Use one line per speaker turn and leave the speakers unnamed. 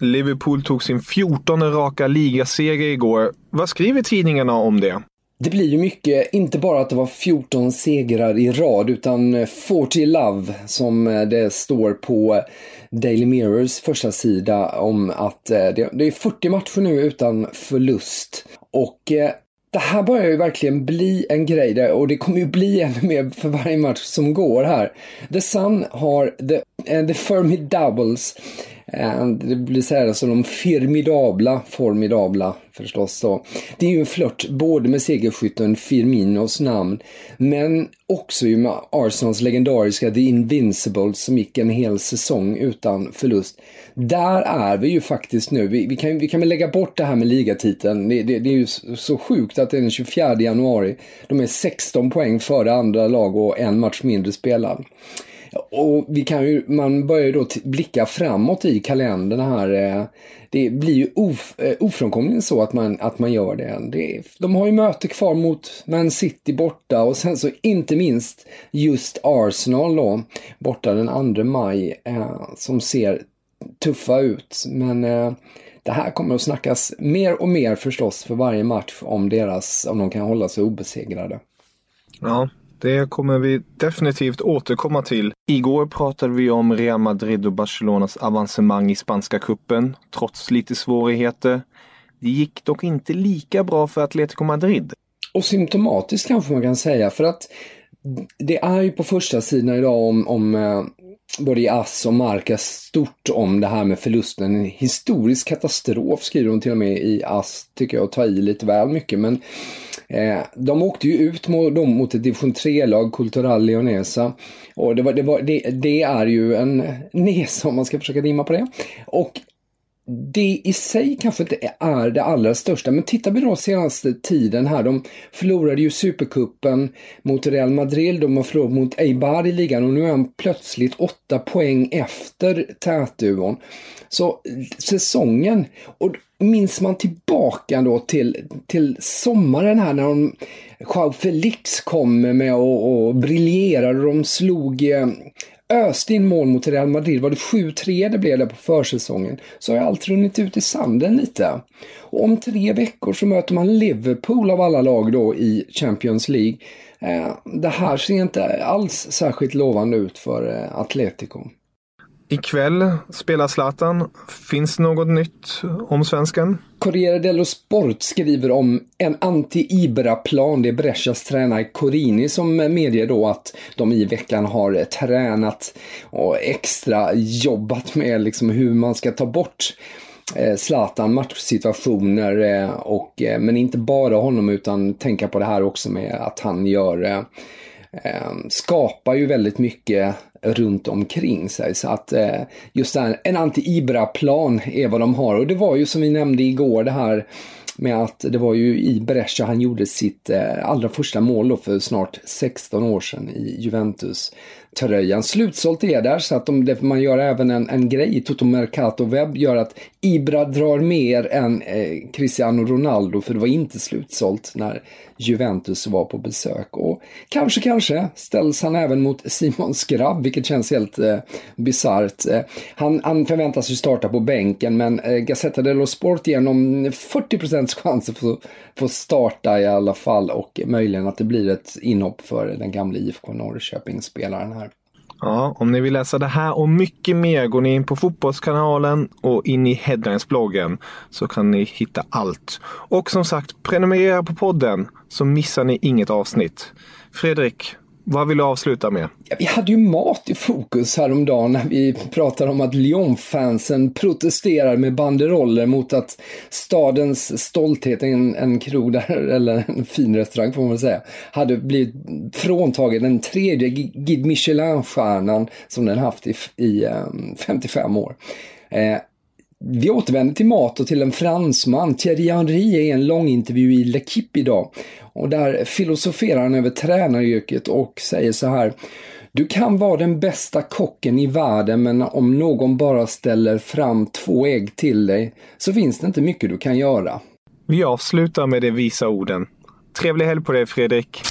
Liverpool tog sin 14 raka ligaseger igår. Vad skriver tidningarna om det?
Det blir ju mycket, inte bara att det var 14 segrar i rad utan eh, 40 love som eh, det står på Daily Mirrors första sida om att eh, det är 40 matcher nu utan förlust. Och det här börjar ju verkligen bli en grej där, och det kommer ju bli ännu mer för varje match som går här. The Sun har the, the Fermi Doubles Eh, det blir så här som de firmidabla, formidabla förstås då. Det är ju en flört både med segerskytten Firminos namn men också ju med Arsenals legendariska The Invincibles som gick en hel säsong utan förlust. Där är vi ju faktiskt nu. Vi, vi kan, vi kan väl lägga bort det här med ligatiteln. Det, det, det är ju så sjukt att det är den 24 januari. De är 16 poäng före andra lag och en match mindre spelad. Och vi kan ju, man börjar ju då blicka framåt i kalendern här. Eh, det blir ju of, eh, ofrånkomligen så att man, att man gör det. det. De har ju möte kvar mot Man City borta och sen så inte minst just Arsenal då, borta den 2 maj, eh, som ser tuffa ut. Men det här kommer att snackas mer och mer förstås för varje match om deras, om de kan hålla sig obesegrade.
Ja, det kommer vi definitivt återkomma till. Igår pratade vi om Real Madrid och Barcelonas avancemang i spanska kuppen trots lite svårigheter. Det gick dock inte lika bra för Atletico Madrid.
Och symptomatiskt kanske man kan säga för att det är ju på första sidan idag om, om eh, både i Ass och Marca stort om det här med förlusten. En historisk katastrof skriver de till och med i Ass, tycker jag, och tar i lite väl mycket. Men eh, de åkte ju ut mot, de, mot ett division 3-lag, Cultural Leonesa. Och det, var, det, var, det, det är ju en nesa om man ska försöka dimma på det. Och det i sig kanske inte är det allra största, men tittar vi då senaste tiden här. De förlorade ju Supercupen mot Real Madrid, de har förlorat mot Eibar i ligan och nu är han plötsligt åtta poäng efter tätduon. Så säsongen, och minns man tillbaka då till, till sommaren här när de Joao Felix kom med och, och briljerade. De slog eh, öste in mål mot Real Madrid. Var det 7-3 det blev där på försäsongen. Så har allt runnit ut i sanden lite. Och om tre veckor så möter man Liverpool av alla lag då i Champions League. Eh, det här ser inte alls särskilt lovande ut för eh, Atletico.
Ikväll spelar Zlatan. Finns det något nytt om svensken?
Corriere dello Sport skriver om en anti-Ibra-plan. Det är Brescias tränare Corini som medger då att de i veckan har tränat och extra jobbat med liksom hur man ska ta bort eh, Zlatan matchsituationer eh, och, eh, men inte bara honom utan tänka på det här också med att han gör Ehm, skapar ju väldigt mycket runt omkring sig. Så att eh, just här, en anti-Ibra-plan är vad de har. Och det var ju som vi nämnde igår det här med att det var ju i Brescia han gjorde sitt eh, allra första mål då för snart 16 år sedan i Juventus tröjan. Slutsålt är där så att de, man gör även en, en grej i Toto Mercato Webb gör att Ibra drar mer än eh, Cristiano Ronaldo för det var inte slutsålt när Juventus var på besök. Och kanske, kanske ställs han även mot Simon Skrabb, vilket känns helt eh, bisarrt. Eh, han, han förväntas ju starta på bänken, men eh, Gazzetta dello Sport ger honom 40 procents chans att få, få starta i alla fall och möjligen att det blir ett inhopp för den gamla IFK Norrköping-spelaren här.
Ja, om ni vill läsa det här och mycket mer går ni in på Fotbollskanalen och in i Headlines-bloggen så kan ni hitta allt. Och som sagt, prenumerera på podden så missar ni inget avsnitt. Fredrik, vad vill du avsluta med?
Ja, vi hade ju mat i fokus häromdagen när vi pratade om att Lyon-fansen protesterar med banderoller mot att stadens stolthet, en, en krog där, eller en fin restaurang får man väl säga, hade blivit fråntagen den tredje Guide Michelin-stjärnan som den haft i, i ehm, um, 55 år. Eh, vi återvänder till mat och till en fransman. Thierry Henry är i en lång intervju i L'Equipe idag. Och där filosoferar han över tränaryrket och säger så här. Du kan vara den bästa kocken i världen men om någon bara ställer fram två ägg till dig så finns det inte mycket du kan göra.
Vi avslutar med de visa orden. Trevlig helg på dig Fredrik!